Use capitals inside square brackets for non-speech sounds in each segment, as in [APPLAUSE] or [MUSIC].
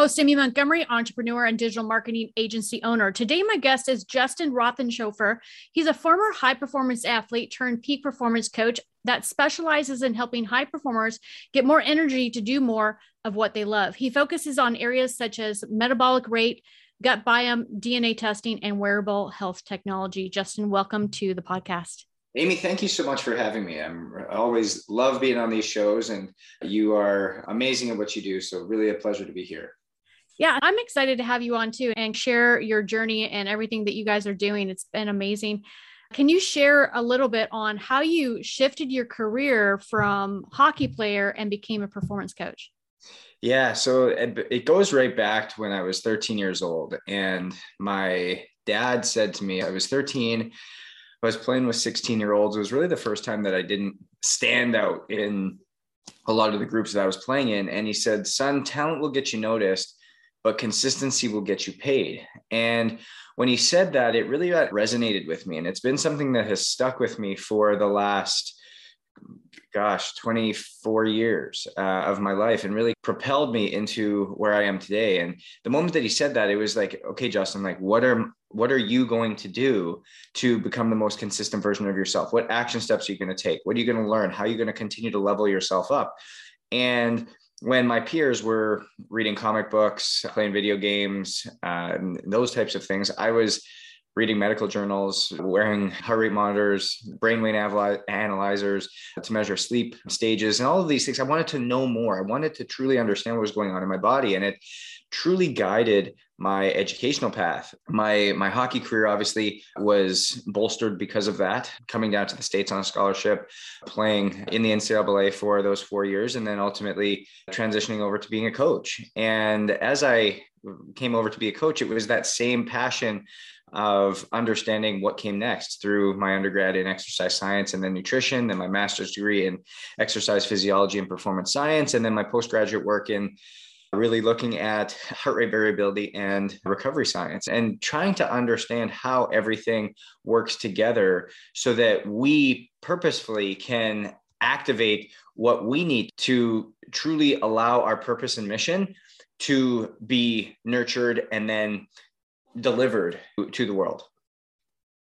Host, Amy Montgomery, entrepreneur and digital marketing agency owner. Today, my guest is Justin Roethlingshoefer. He's a former high performance athlete turned peak performance coach that specializes in helping high performers get more energy to do more of what they love. He focuses on areas such as metabolic rate, gut biome, DNA testing, and wearable health technology. Justin, welcome to the podcast. Amy, thank you so much for having me. I'm I always love being on these shows, and you are amazing at what you do. So, really a pleasure to be here. Yeah, I'm excited to have you on too and share your journey and everything that you guys are doing. It's been amazing. Can you share a little bit on how you shifted your career from hockey player and became a performance coach? Yeah, so it goes right back to when I was 13 years old. And my dad said to me, I was 13, I was playing with 16 year olds. It was really the first time that I didn't stand out in a lot of the groups that I was playing in. And he said, Son, talent will get you noticed, but consistency will get you paid. And when he said that, it really resonated with me. And it's been something that has stuck with me for the last gosh 24 years uh, of my life and really propelled me into where i am today. And the moment that he said that it was like okay justin like what are what are you going to do to become the most consistent version of yourself? What action steps are you going to take? What are you going to learn? How are you going to continue to level yourself up? And when my peers were reading comic books playing video games uh, those types of things i was reading medical journals, wearing heart rate monitors, brainwave analyzers to measure sleep stages, and all of these things. I wanted to know more. I wanted to truly understand what was going on in my body, and it truly guided my educational path. My my hockey career obviously was bolstered because of that. Coming down to the states on a scholarship, playing in the NCAA for those four years, and then ultimately transitioning over to being a coach. And as I came over to be a coach, it was that same passion of understanding what came next through my undergrad in exercise science and then nutrition, then my master's degree in exercise physiology and performance science, and then my postgraduate work in really looking at heart rate variability and recovery science and trying to understand how everything works together so that we purposefully can activate what we need to truly allow our purpose and mission to be nurtured and then delivered to the world.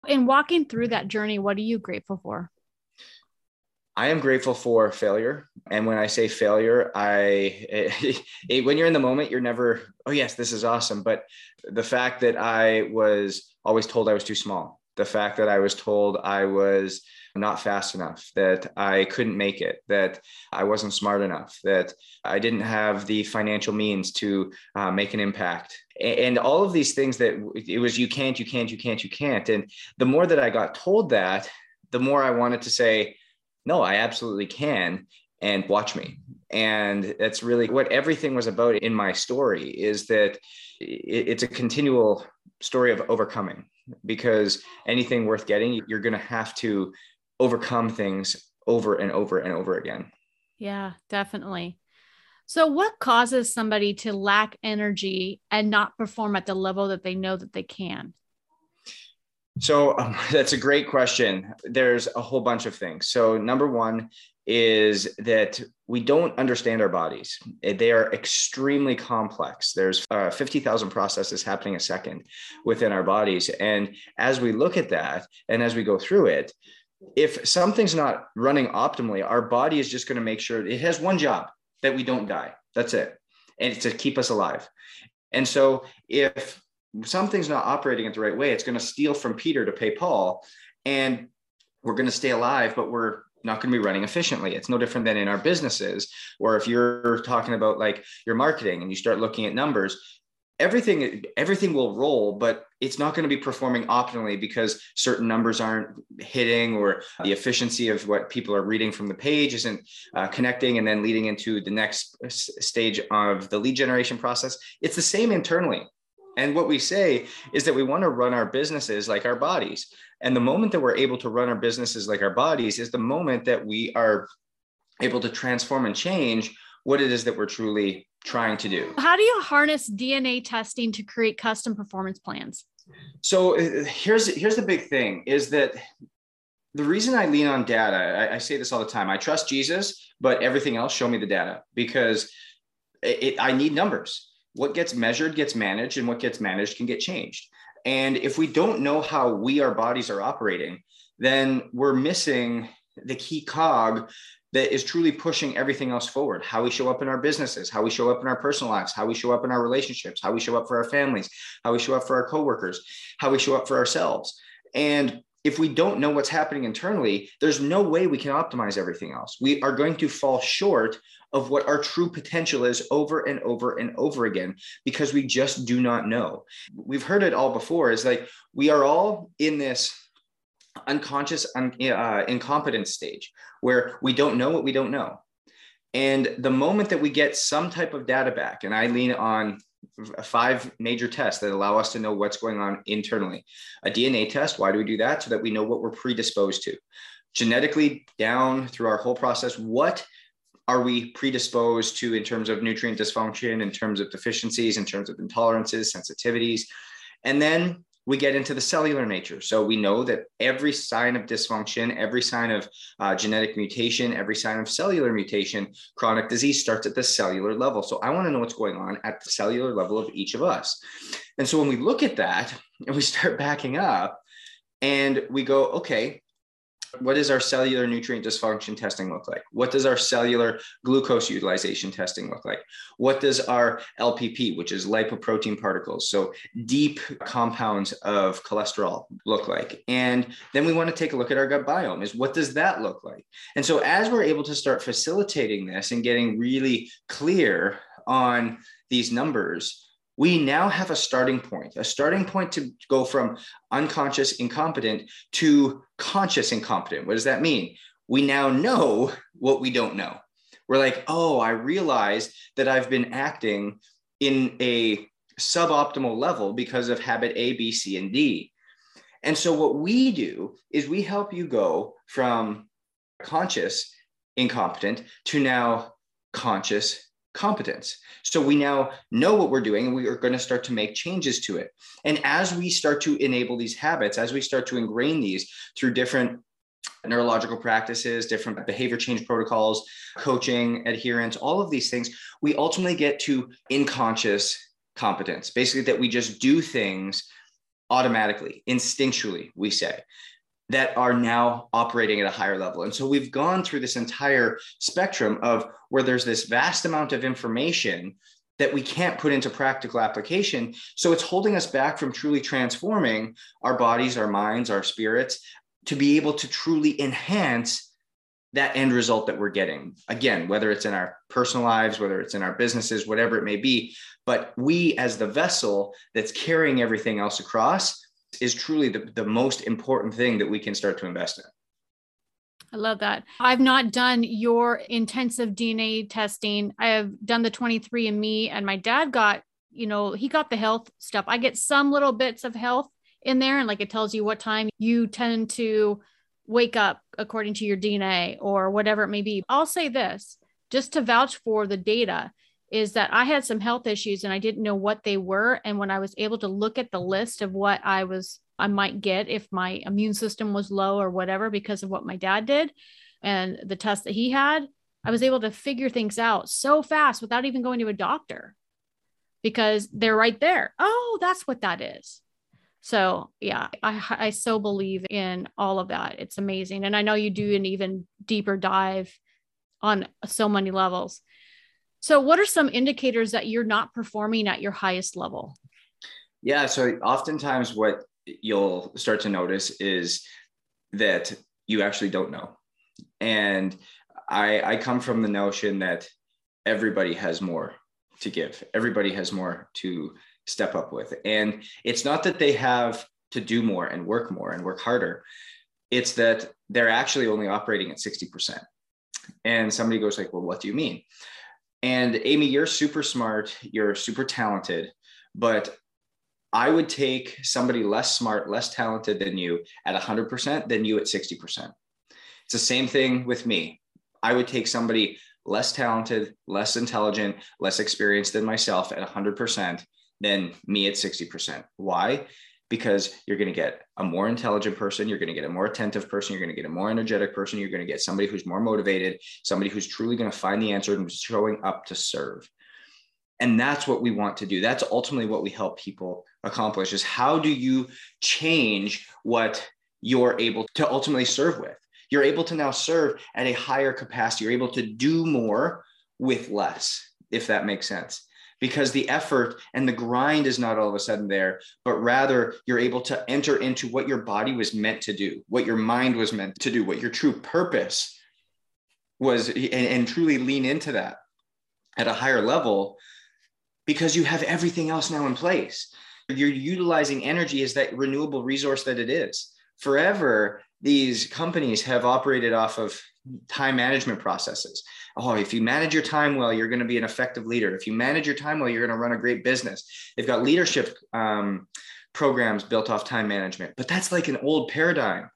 In walking through that journey, what are you grateful for? I am grateful for failure. And when I say failure, I it, [LAUGHS] it, when you're in the moment, you're never, oh yes, this is awesome. But the fact that I was always told I was too small, the fact that I was told I was not fast enough, that I couldn't make it, that I wasn't smart enough, that I didn't have the financial means to uh, make an impact. And all of these things that it was, you can't, you can't, you can't, you can't. And the more that I got told that, the more I wanted to say, no, I absolutely can. And watch me. And that's really what everything was about in my story is that it's a continual story of overcoming because anything worth getting, you're going to have to overcome things over and over and over again. Yeah, definitely. So, what causes somebody to lack energy and not perform at the level that they know that they can? So, um, [LAUGHS] that's a great question. There's a whole bunch of things. So, number one is that we don't understand our bodies. They are extremely complex. There's uh, 50,000 processes happening a second within our bodies. And as we look at that and as we go through it, if something's not running optimally, our body is just going to make sure it has one job that we don't die. That's it. And it's to keep us alive. And so if something's not operating it the right way, it's going to steal from Peter to pay Paul. And we're going to stay alive, but we're not going to be running efficiently. It's no different than in our businesses, or if you're talking about like your marketing and you start looking at numbers, everything everything will roll but it's not going to be performing optimally because certain numbers aren't hitting or the efficiency of what people are reading from the page isn't uh, connecting and then leading into the next stage of the lead generation process it's the same internally and what we say is that we want to run our businesses like our bodies and the moment that we're able to run our businesses like our bodies is the moment that we are able to transform and change what it is that we're truly trying to do. How do you harness DNA testing to create custom performance plans? So uh, here's here's the big thing is that the reason I lean on data, I, I, say this all the time. I trust Jesus, but everything else, show me the data because it, it, I need numbers. What gets measured gets managed, and what gets managed can get changed. And if we don't know how we, our bodies, are operating, then we're missing the key cog that is truly pushing everything else forward. How we show up in our businesses how we show up in our personal lives how we show up in our relationships how we show up for our families how we show up for our coworkers how we show up for ourselves. And if we don't know what's happening internally there's no way we can optimize everything else. We are going to fall short of what our true potential is over and over and over again because we just do not know we've heard it all before is like we are all in this unconscious un, uh, incompetence stage where we don't know what we don't know. And the moment that we get some type of data back, and I lean on five major tests that allow us to know what's going on internally. A DNA test, why do we do that? So that we know what we're predisposed to. Genetically, down through our whole process, what are we predisposed to in terms of nutrient dysfunction, in terms of deficiencies, in terms of intolerances, sensitivities? And then we get into the cellular nature. So we know that every sign of dysfunction, every sign of uh, genetic mutation, every sign of cellular mutation, chronic disease starts at the cellular level. So I want to know what's going on at the cellular level of each of us. And so when we look at that and we start [LAUGHS] backing up and we go, okay, what does our cellular nutrient dysfunction testing look like? What does our cellular glucose utilization testing look like? What does our LPP, which is lipoprotein particles, so deep compounds of cholesterol, look like? And then we want to take a look at our gut biome is what does that look like? And so as we're able to start facilitating this and getting really clear on these numbers, we now have a starting point, a starting point to go from unconscious incompetent to conscious incompetent. What does that mean? We now know what we don't know. We're like, oh, I realize that I've been acting in a suboptimal level because of habit A, B, C, and D. And so, what we do is we help you go from conscious incompetent to now conscious competence. So we now know what we're doing and we are going to start to make changes to it. And as we start to enable these habits, as we start to ingrain these through different neurological practices, different behavior change protocols, coaching, adherence, all of these things, we ultimately get to unconscious competence. Basically, that we just do things automatically, instinctually, we say that are now operating at a higher level. And so we've gone through this entire spectrum of where there's this vast amount of information that we can't put into practical application. So it's holding us back from truly transforming our bodies, our minds, our spirits to be able to truly enhance that end result that we're getting. Again, whether it's in our personal lives, whether it's in our businesses, whatever it may be. But we, as the vessel that's carrying everything else across, is truly the, the most important thing that we can start to invest in. I love that. I've not done your intensive DNA testing. I have done the 23andMe, and my dad got, you know, he got the health stuff. I get some little bits of health in there, and like it tells you what time you tend to wake up according to your DNA or whatever it may be. I'll say this just to vouch for the data is that I had some health issues and I didn't know what they were. And when I was able to look at the list of what I was, I might get if my immune system was low or whatever because of what my dad did and the test that he had, I was able to figure things out so fast without even going to a doctor because they're right there. Oh, that's what that is. So, yeah, I, I so believe in all of that. It's amazing. And I know you do an even deeper dive on so many levels. So, what are some indicators that you're not performing at your highest level? Yeah. So, oftentimes, what you'll start to notice is that you actually don't know. And I, I come from the notion that everybody has more to give, everybody has more to step up with. And it's not that they have to do more and work more and work harder, it's that they're actually only operating at 60%. And somebody goes like, well, what do you mean? And Amy, you're super smart, you're super talented, but I would take somebody less smart, less talented than you at 100% than you at 60%. It's the same thing with me. I would take somebody less talented, less intelligent, less experienced than myself at 100% than me at 60%. Why? Because you're going to get a more intelligent person, you're going to get a more attentive person, you're going to get a more energetic person, you're going to get somebody who's more motivated, somebody who's truly going to find the answer and showing up to serve. And that's what we want to do. That's ultimately what we help people accomplish is how do you change what you're able to ultimately serve with? You're able to now serve at a higher capacity. You're able to do more with less, if that makes sense. Because the effort and the grind is not all of a sudden there, but rather you're able to enter into what your body was meant to do, what your mind was meant to do, what your true purpose was, and, and truly lean into that at a higher level because you have everything else now in place. You're utilizing energy as that renewable resource that it is. Forever, these companies have operated off of time management processes. Oh, if you manage your time well, you're going to be an effective leader. If you manage your time well, you're going to run a great business. They've got leadership um, programs built off time management, but that's like an old paradigm,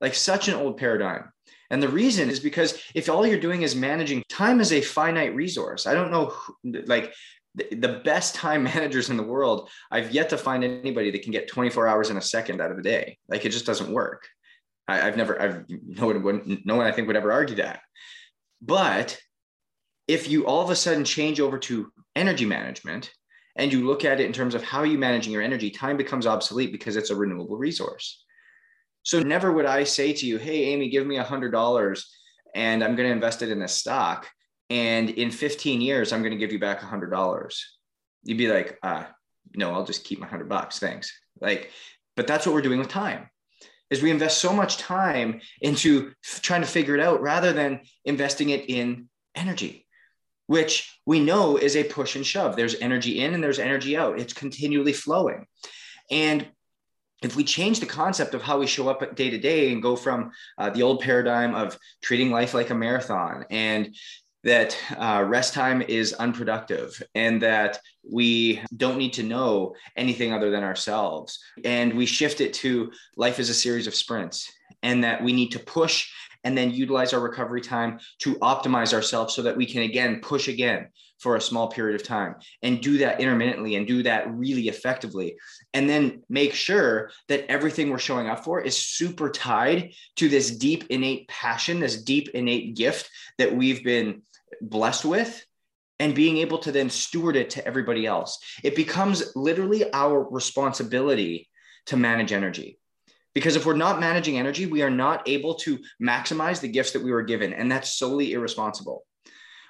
like such an old paradigm. And the reason is because if all you're doing is managing time is a finite resource. I don't know, who, like the best time [LAUGHS] managers in the world, I've yet to find anybody that can get 24 hours in a second out of the day. Like it just doesn't work. I, have never, I've no one, would, no one I think would ever argue that. But if you all of a sudden change over to energy management and you look at it in terms of how you're you managing your energy, time becomes obsolete because it's a renewable resource. So never would I say to you, Hey, Amy, give me a hundred dollars and I'm going to invest it in this stock and in 15 years i'm going to give you back a $100 you'd be like uh, no i'll just keep my 100 bucks thanks like but that's what we're doing with time is we invest so much time into trying to figure it out rather than investing it in energy which we know is a push and shove. There's energy in and there's energy out. It's continually flowing. And if we change the concept of how we show up day to day and go from uh, the old paradigm of treating life like a marathon and that uh, rest time is unproductive and that we don't need to know anything other than ourselves. And we shift it to life is a series of sprints and that we need to push and then utilize our recovery time to optimize ourselves so that we can again push again for a small period of time and do that intermittently and do that really effectively and then make sure that everything we're showing up for is super tied to this deep innate passion this deep innate gift that we've been blessed with and being able to then steward it to everybody else. It becomes literally our responsibility to manage energy. Because if we're not managing energy, we are not able to maximize the gifts that we were given. And that's solely irresponsible.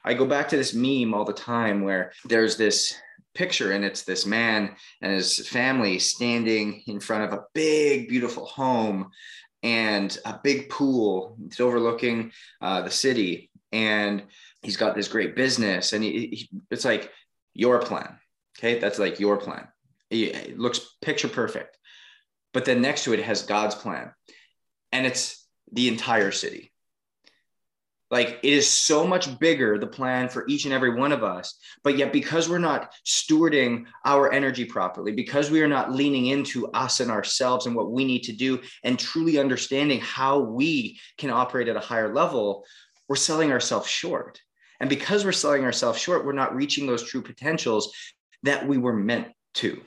I go back to this meme all the time where there's this picture and it's this man and his family standing in front of a big, beautiful home and a big pool. It's overlooking uh, the city. And he's got this great business and he, he, it's like your plan okay? That's like your plan. It looks picture perfect. But then next to it has god's plan. And it's the entire city. Like it is so much bigger the plan for each and every one of us but yet because we're not stewarding our energy properly because we are not leaning into us and ourselves and what we need to do and truly understanding how we can operate at a higher level we're selling ourselves short and because we're selling ourselves short, we're not reaching those true potentials that we were meant to.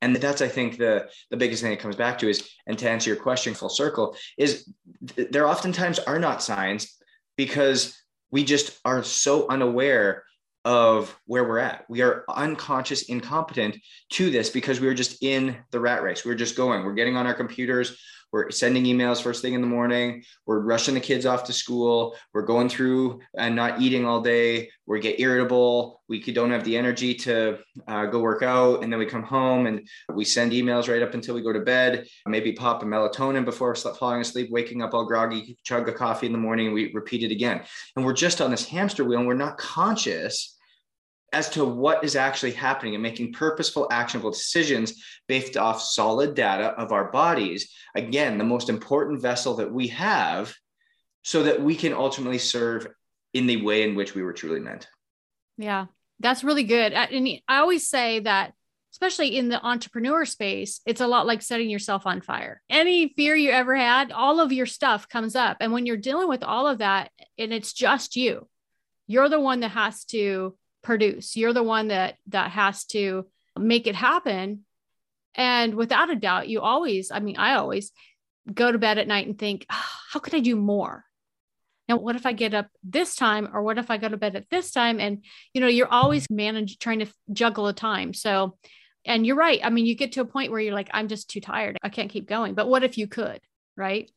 And that's, I think, the, the biggest thing it comes back to is, and to answer your question full circle, is th- there oftentimes are not signs because we just are so unaware of where we're at. We are unconscious, incompetent to this because we are just in the rat race. We're just going, we're getting on our computers, we're sending emails first thing in the morning. We're rushing the kids off to school. We're going through and not eating all day. We get irritable. We don't have the energy to uh, go work out. And then we come home and we send emails right up until we go to bed. Maybe pop a melatonin before falling asleep, waking up all groggy, chug a coffee in the morning. We repeat it again. And we're just on this hamster wheel and we're not conscious as to what is actually happening and making purposeful, actionable decisions based off solid data of our bodies. Again, the most important vessel that we have so that we can ultimately serve in the way in which we were truly meant. Yeah, that's really good. And I always say that, especially in the entrepreneur space, it's a lot like setting yourself on fire. Any fear you ever had, all of your stuff comes up. And when you're dealing with all of that and it's just you, you're the one that has to produce. You're the one that that has to make it happen. And without a doubt, you always, I mean, I always go to bed at night and think, oh, how could I do more? Now, what if I get up this time, or what if I go to bed at this time? And you know, you're always managing, trying to juggle a time. So, and you're right. I mean, you get to a point where you're like, I'm just too tired. I can't keep going. But what if you could, right?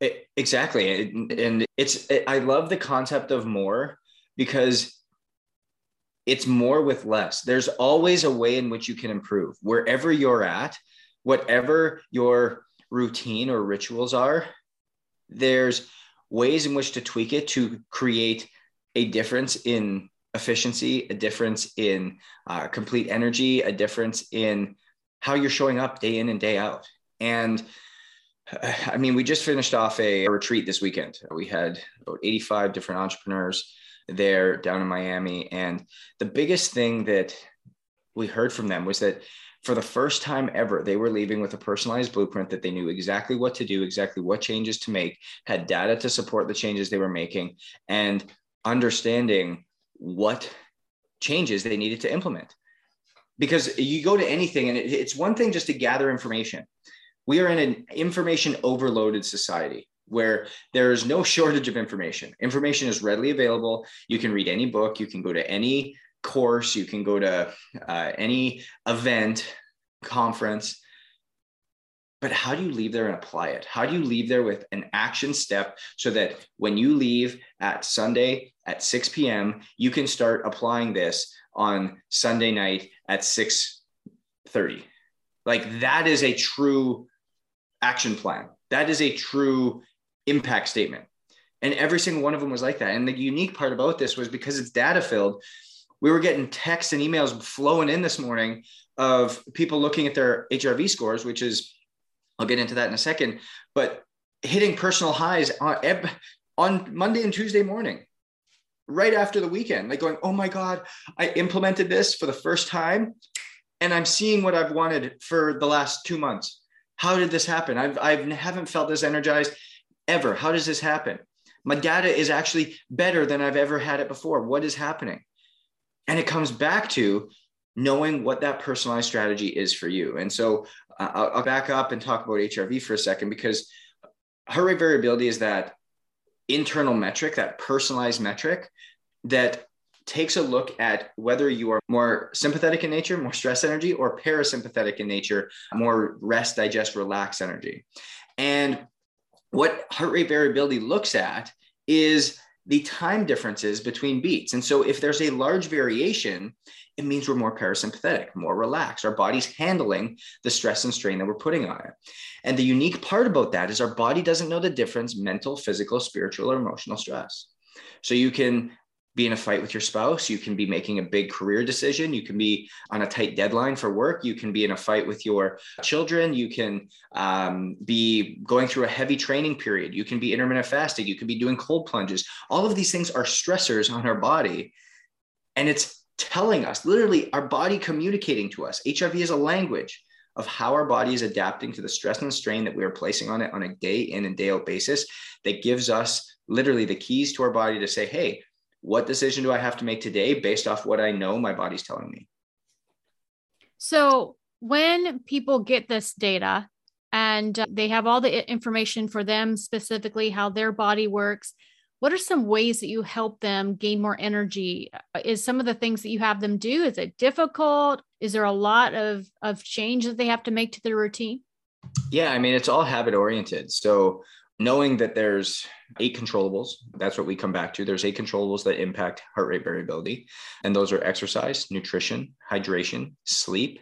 It, exactly, and it's. It, I love the concept of more because it's more with less. There's always a way in which you can improve wherever you're at, whatever your routine or rituals are. There's ways in which to tweak it to create a difference in efficiency, a difference in uh, complete energy, a difference in how you're showing up day in and day out. And I mean, we just finished off a, a retreat this weekend. We had about 85 different entrepreneurs there down in Miami. And the biggest thing that we heard from them was that for the first time ever, they were leaving with a personalized blueprint that they knew exactly what to do, exactly what changes to make, had data to support the changes they were making, and understanding what changes they needed to implement. Because you go to anything, and it's one thing just to gather information. We are in an information overloaded society where there is no shortage of information. Information is readily available. You can read any book, you can go to any course, you can go to uh, any event, conference. But how do you leave there and apply it? How do you leave there with an action step so that when you leave at Sunday at 6 p.m., you can start applying this on Sunday night at 6:30? Like that is a true action plan. That is a true impact statement. And every single one of them was like that. And the unique part about this was because it's data filled, we were getting texts and emails flowing in this morning of people looking at their HRV scores, which is, I'll get into that in a second, but hitting personal highs on, on Monday and Tuesday morning, right after the weekend, like going, oh my God, I implemented this for the first time and I'm seeing what I've wanted for the last two months. How did this happen? I've, I haven't felt this energized ever. How does this happen? My data is actually better than I've ever had it before. What is happening? And it comes back to knowing what that personalized strategy is for you. And so uh, I'll, I'll back up and talk about HRV for a second because heart rate variability is that internal metric, that personalized metric that takes a look at whether you are more sympathetic in nature, more stress energy, or parasympathetic in nature, more rest, digest, relax energy. And what heart rate variability looks at is the time differences between beats. And so if there's a large variation, it means we're more parasympathetic, more relaxed. Our body's handling the stress and strain that we're putting on it. And the unique part about that is our body doesn't know the difference mental, physical, spiritual, or emotional stress. So you can be in a fight with your spouse. You can be making a big career decision. You can be on a tight deadline for work. You can be in a fight with your children. You can um, be going through a heavy training period. You can be intermittent fasting. You can be doing cold plunges. All of these things are stressors on our body. And it's telling us, literally, our body communicating to us. HRV is a language of how our body is adapting to the stress and strain that we are placing on it on a day in and day out basis that gives us literally the keys to our body to say, hey, what decision do I have to make today based off what I know my body's telling me? So, when people get this data and uh, they have all the information for them specifically how their body works, what are some ways that you help them gain more energy? Uh, is some of the things that you have them do is it difficult? Is there a lot of of change that they have to make to their routine? Yeah, I mean it's all habit oriented. So knowing that there's eight controllables that's what we come back to. There's eight controllables that impact heart rate variability and those are exercise nutrition hydration sleep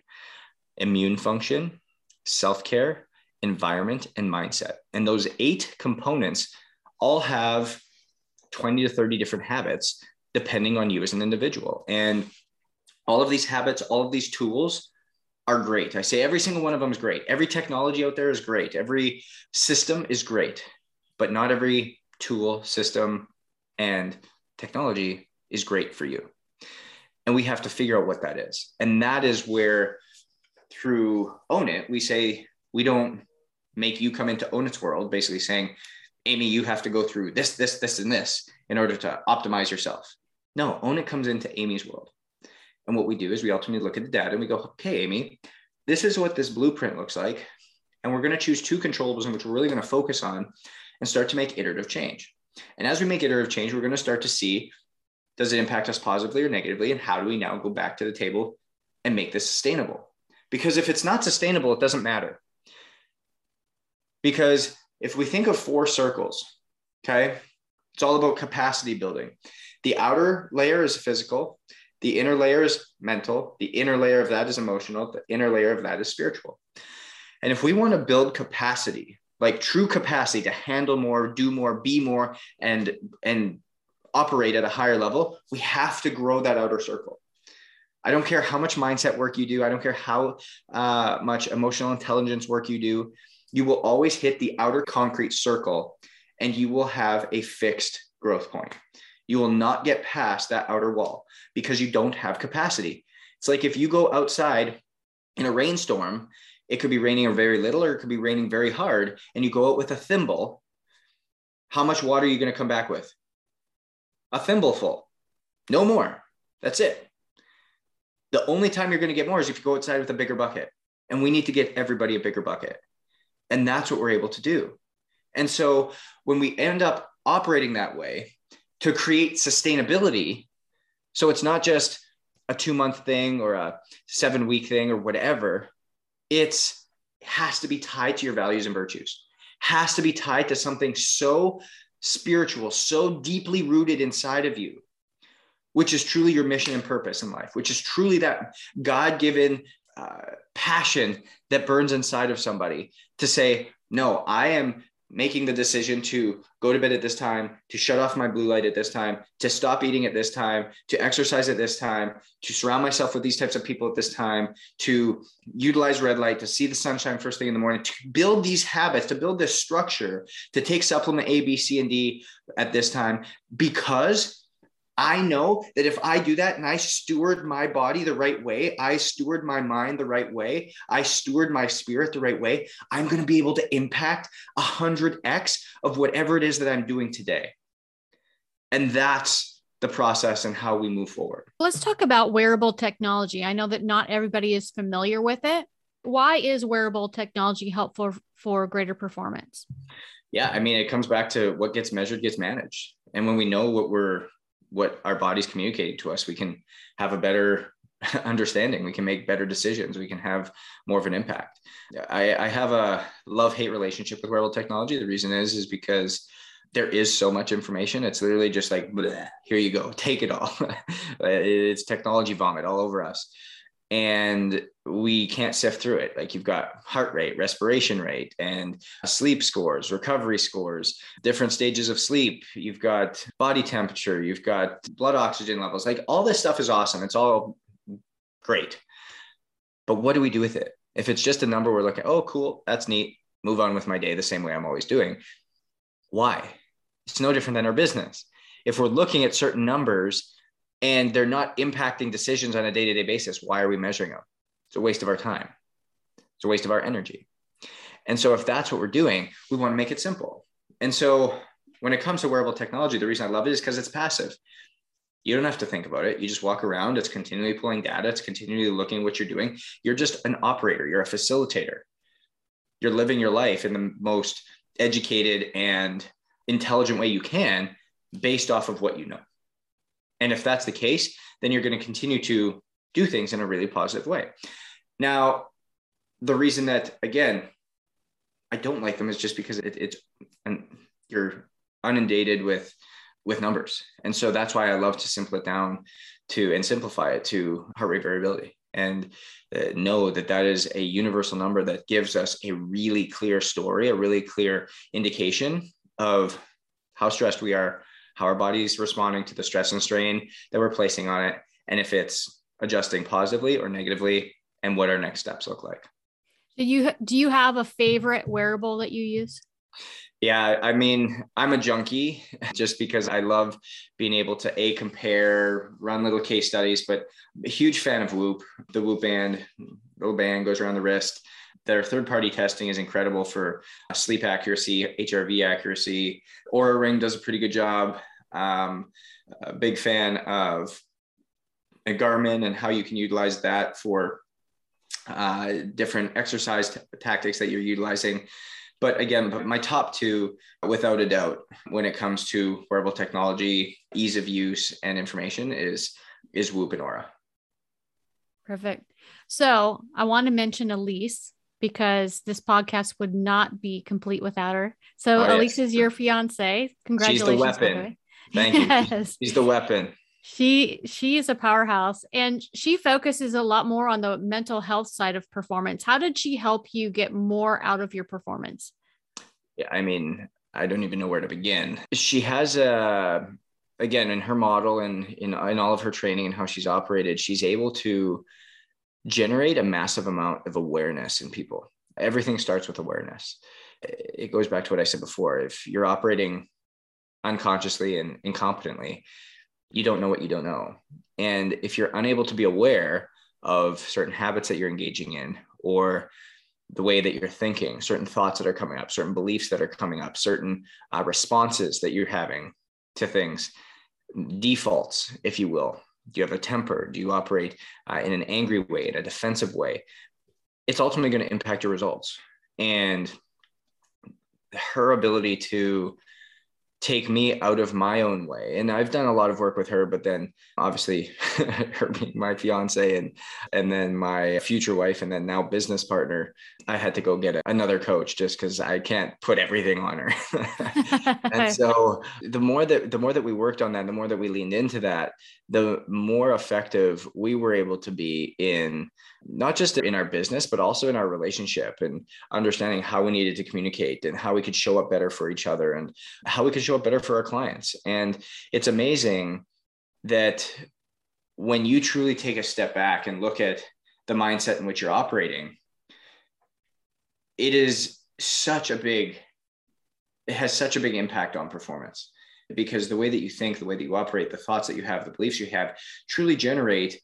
immune function self-care environment and mindset. And those eight components all have 20 to 30 different habits depending on you as an individual. And all of these habits all of these tools are great. I say every single one of them is great. Every technology out there is great. Every system is great, but not every tool, system, and technology is great for you. And we have to figure out what that is. And that is where, through Own It, we say we don't make you come into Own It's world, basically saying, Amy, you have to go through this, this, this, and this in order to optimize yourself. No, own it comes into Amy's world. And what we do is we ultimately look at the data and we go, okay, Amy, this is what this blueprint looks like. And we're going to choose two controllables in which we're really going to focus on and start to make iterative change. And as we make iterative change, we're going to start to see does it impact us positively or negatively? And how do we now go back to the table and make this sustainable? Because if it's not sustainable, it doesn't matter. Because if we think of four circles, okay, it's all about capacity building. The outer layer is physical, the inner layer is mental, the inner layer of that is emotional, the inner layer of that is spiritual. And if we want to build capacity, like true capacity to handle more, do more, be more, and and operate at a higher level, we have to grow that outer circle. I don't care how much mindset work you do. I don't care how uh, much emotional intelligence work you do. You will always hit the outer concrete circle and you will have a fixed growth point. You will not get past that outer wall because you don't have capacity. It's like if you go outside in a rainstorm, it could be raining very little or it could be raining very hard, and you go out with a thimble. How much water are you going to come back with? A thimbleful, no more. That's it. The only time you're going to get more is if you go outside with a bigger bucket. And we need to get everybody a bigger bucket. And that's what we're able to do. And so when we end up operating that way to create sustainability, so it's not just a two month thing or a seven week thing or whatever, it's it has to be tied to your values and virtues, has to be tied to something so spiritual, so deeply rooted inside of you, which is truly your mission and purpose in life, which is truly that God given uh, passion that burns inside of somebody to say, no, I am making the decision to go to bed at this time, to shut off my blue light at this time, to stop eating at this time, to exercise at this time, to surround myself with these types of people at this time, to utilize red light, to see the sunshine first thing in the morning, to build these habits, to build this structure, to take supplement A, B, C, and D at this time, because I know that if I do that and I steward my body the right way, I steward my mind the right way, I steward my spirit the right way, I'm going to be able to impact 100x of whatever it is that I'm doing today. And that's the process and how we move forward. Let's talk about wearable technology. I know that not everybody is familiar with it. Why is wearable technology helpful for greater performance? Yeah, I mean, it comes back to what gets measured gets managed. And when we know what we're what our bodies communicate to us we can have a better [LAUGHS] understanding. We can make better decisions. We can have more of an impact. I, I have a love hate relationship with wearable technology. The reason is is because there is so much information. It's literally just like here you go. [LAUGHS] Take it all. [LAUGHS] It's technology vomit all over us and we can't sift through it. Like you've got heart rate, respiration rate, and sleep scores, recovery scores, different stages of sleep. You've got body temperature, you've got blood oxygen levels. Like all this stuff is awesome. It's all great. But what do we do with it? If it's just a number we're looking, oh, cool, that's neat, move on with my day the same way I'm always doing. Why? It's no different than our business. If we're looking at certain numbers and they're not impacting decisions on a day-to-day basis why are we measuring them? It's a waste of our time. It's a waste of our energy. And so if that's what we're doing we want to make it simple. And so when it comes to wearable technology the reason i love it is because it's passive. You don't have to think about it. You just walk around it's continually pulling data it's continually looking at what you're doing. You're just an operator you're a facilitator. You're living your life in the most educated and intelligent way you can based off of what you know and if that's the case, then you're going to continue to do things in a really positive way. Now, the reason that, again, I don't like them is just because it, it's, and you're inundated with, with numbers. And so that's why I love to simplify it down to and simplify it to heart rate variability and uh, know that that is a universal number that gives us a really clear story, a really clear indication of how stressed we are, how our body's responding to the stress and strain that we're placing on it, and if it's adjusting positively or negatively, and what our next steps look like. Do you do you have a favorite wearable that you use? Yeah, I mean, I'm a junkie [LAUGHS] just because I love being able to a compare, run little case studies, but a huge fan of Whoop. The Whoop band, little band goes around the wrist. Their third party testing is incredible for sleep accuracy, HRV accuracy. Oura Ring does a pretty good job. Um, a big fan of Garmin and how you can utilize that for uh, different exercise t- tactics that you're utilizing. But again, my top two, without a doubt, when it comes to wearable technology, ease of use, and information, is is Whoop and Oura. Perfect. So I want to mention Elise because this podcast would not be complete without her. So oh, yes. is your fiance. Congratulations. She's the weapon. Thank [LAUGHS] yes. you. She's the weapon. She she is a powerhouse and she focuses a lot more on the mental health side of performance. How did she help you get more out of your performance? Yeah, I mean, I don't even know where to begin. She has a again in her model and in, in all of her training and how she's operated, she's able to generate a massive amount of awareness in people. Everything starts with awareness. It goes back to what I said before. If you're operating unconsciously and incompetently, you don't know what you don't know. And if you're unable to be aware of certain habits that you're engaging in or the way that you're thinking, certain thoughts that are coming up, certain beliefs that are coming up, certain uh, responses that you're having to things, defaults, if you will. Do you have a temper? Do you operate uh, in an angry way, in a defensive way? It's ultimately going to impact your results. And her ability to take me out of my own way. And I've done a lot of work with her, but then obviously [LAUGHS] her being my fiance and and then my future wife and then now business partner, I had to go get another coach just because I can't put everything on her. [LAUGHS] and so the more that the more that we worked on that, the more that we leaned into that, the more effective we were able to be in not just in our business, but also in our relationship and understanding how we needed to communicate and how we could show up better for each other and how we could show up better for our clients. And it's amazing that when you truly take a step back and look at the mindset in which you're operating, it is such a big, it has such a big impact on performance because the way that you think, the way that you operate, the thoughts that you have, the beliefs you have truly generate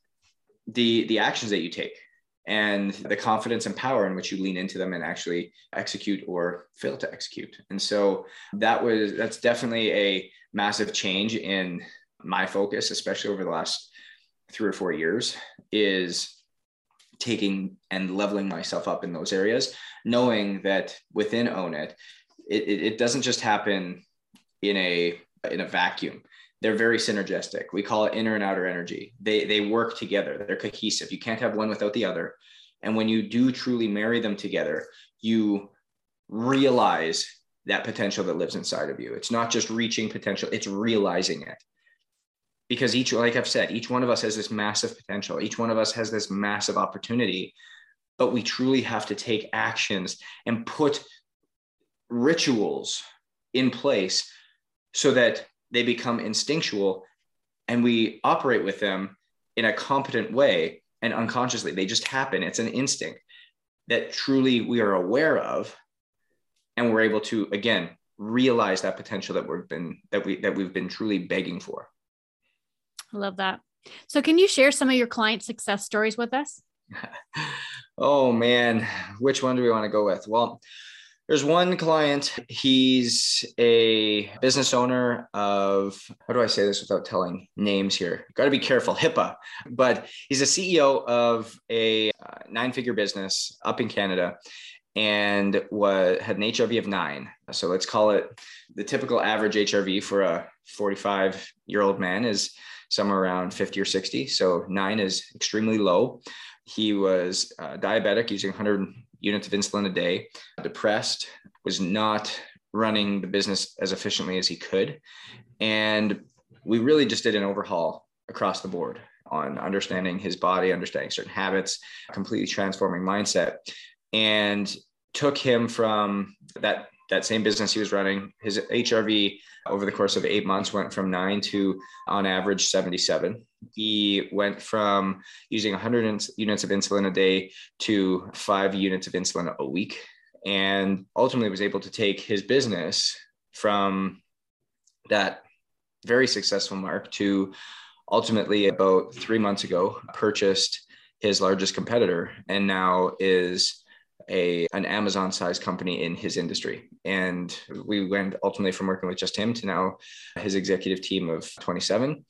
the the actions that you take and the confidence and power in which you lean into them and actually execute or fail to execute. And so that was that's definitely a massive change in my focus, especially over the last three or four years, is taking and leveling myself up in those areas, knowing that within Own It, it, it doesn't just happen in a in a vacuum they're very synergistic. We call it inner and outer energy. They they work together. They're cohesive. You can't have one without the other. And when you do truly marry them together, you realize that potential that lives inside of you. It's not just reaching potential, it's realizing it. Because each, like I've said, each one of us has this massive potential. Each one of us has this massive opportunity, but we truly have to take actions and put rituals in place so that they become instinctual and we operate with them in a competent way and unconsciously. They just happen. It's an instinct that truly we are aware of and we're able to again realize that potential that we've been that we that we've been truly begging for. I love that. So can you share some of your client success stories with us? [LAUGHS] Oh man. Which one do we want to go with? Well there's one client, he's a business owner of, how do I say this without telling names here? Got to be careful, HIPAA, but he's a CEO of a uh, nine figure business up in Canada and had an HRV of nine. So let's call it the typical average HRV for a 45 year old man is somewhere around 50 or 60. So nine is extremely low. He was uh, diabetic using 100 units of insulin a day, depressed, was not running the business as efficiently as he could. And we really just did an overhaul across the board on understanding his body, understanding certain habits, completely transforming mindset, and took him from that that same business he was running. His HRV over the course of eight months went from nine to on average 77. He went from using 100 units of insulin a day to five units of insulin a week, and ultimately was able to take his business from that very successful mark to ultimately about three months ago purchased his largest competitor and now is a an Amazon sized company in his industry. And we went ultimately from working with just him to now his executive team of 27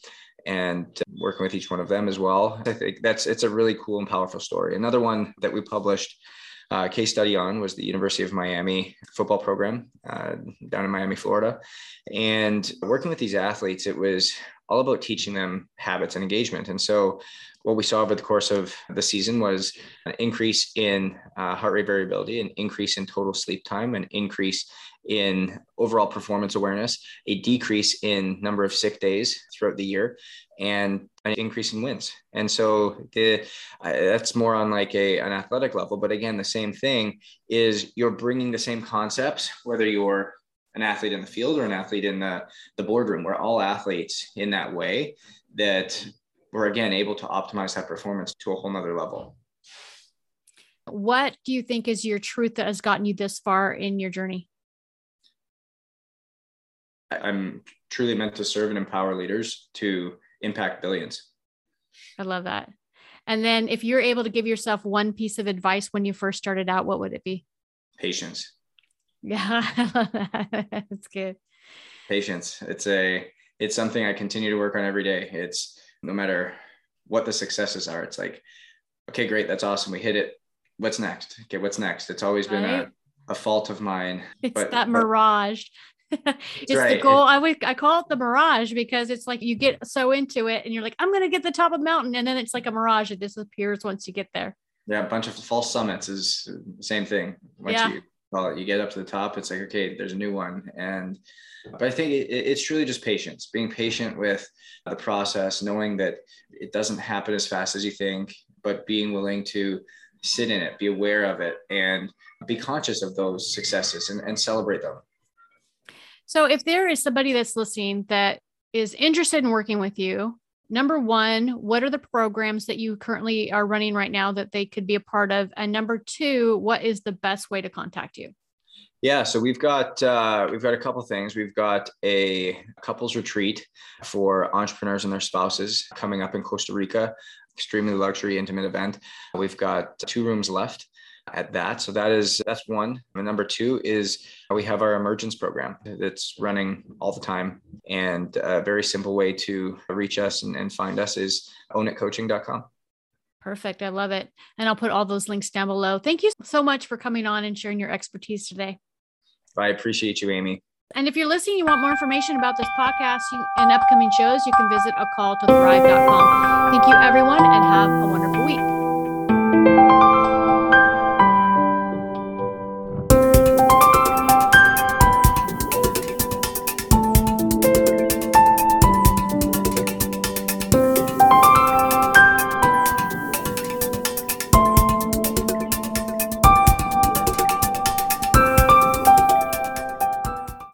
and working with each one of them as well. I think that's it's a really cool and powerful story. Another one that we published uh, case study on was the University of Miami football program uh, down in Miami, Florida. And working with these athletes, it was all about teaching them habits and engagement. And so, what we saw over the course of the season was an increase in uh, heart rate variability, an increase in total sleep time, an increase in overall performance awareness, a decrease in number of sick days throughout the year, and an increase in wins. And so the uh, that's more on like a an athletic level. But again, the same thing is you're bringing the same concepts, whether you're an athlete in the field or an athlete in the, the boardroom. We're all athletes in that way that we're again able to optimize that performance to a whole nother level. What do you think is your truth that has gotten you this far in your journey? I'm truly meant to serve and empower leaders to impact billions. I love that. And then if you're able to give yourself one piece of advice when you first started out, what would it be? Patience. Yeah, [LAUGHS] that's good. Patience. It's a it's something I continue to work on every day. It's no matter what the successes are. It's like, okay, great, that's awesome. We hit it. What's next? Okay, what's next? It's always been right. a, a fault of mine. It's but, that mirage. [LAUGHS] it's right. the goal. I would I call it the mirage because it's like you get so into it and you're like, I'm gonna get the top of the mountain, and then it's like a mirage. It disappears once you get there. Yeah, a bunch of false summits is the same thing. Once yeah. you well, you get up to the top, it's like, okay, there's a new one. And, but I think it, it's truly just patience, being patient with the process, knowing that it doesn't happen as fast as you think, but being willing to sit in it, be aware of it, and be conscious of those successes and, and celebrate them. So, if there is somebody that's listening that is interested in working with you, number one, what are the programs that you currently are running right now that they could be a part of? And number two, what is the best way to contact you? Yeah, so we've got uh, we've got a couple things. We've got a couples retreat for entrepreneurs and their spouses coming up in Costa Rica. Extremely luxury, intimate event. We've got two rooms left at that. So that is that's one. And number two is we have our emergence program that's running all the time. And a very simple way to reach us and, and find us is ownitcoaching.com. Perfect. I love it. And I'll put all those links down below. Thank you so much for coming on and sharing your expertise today. I appreciate you, Amy. And if you're listening, you want more information about this podcast and upcoming shows, you can visit a call to thrive.com. Thank you, everyone, and have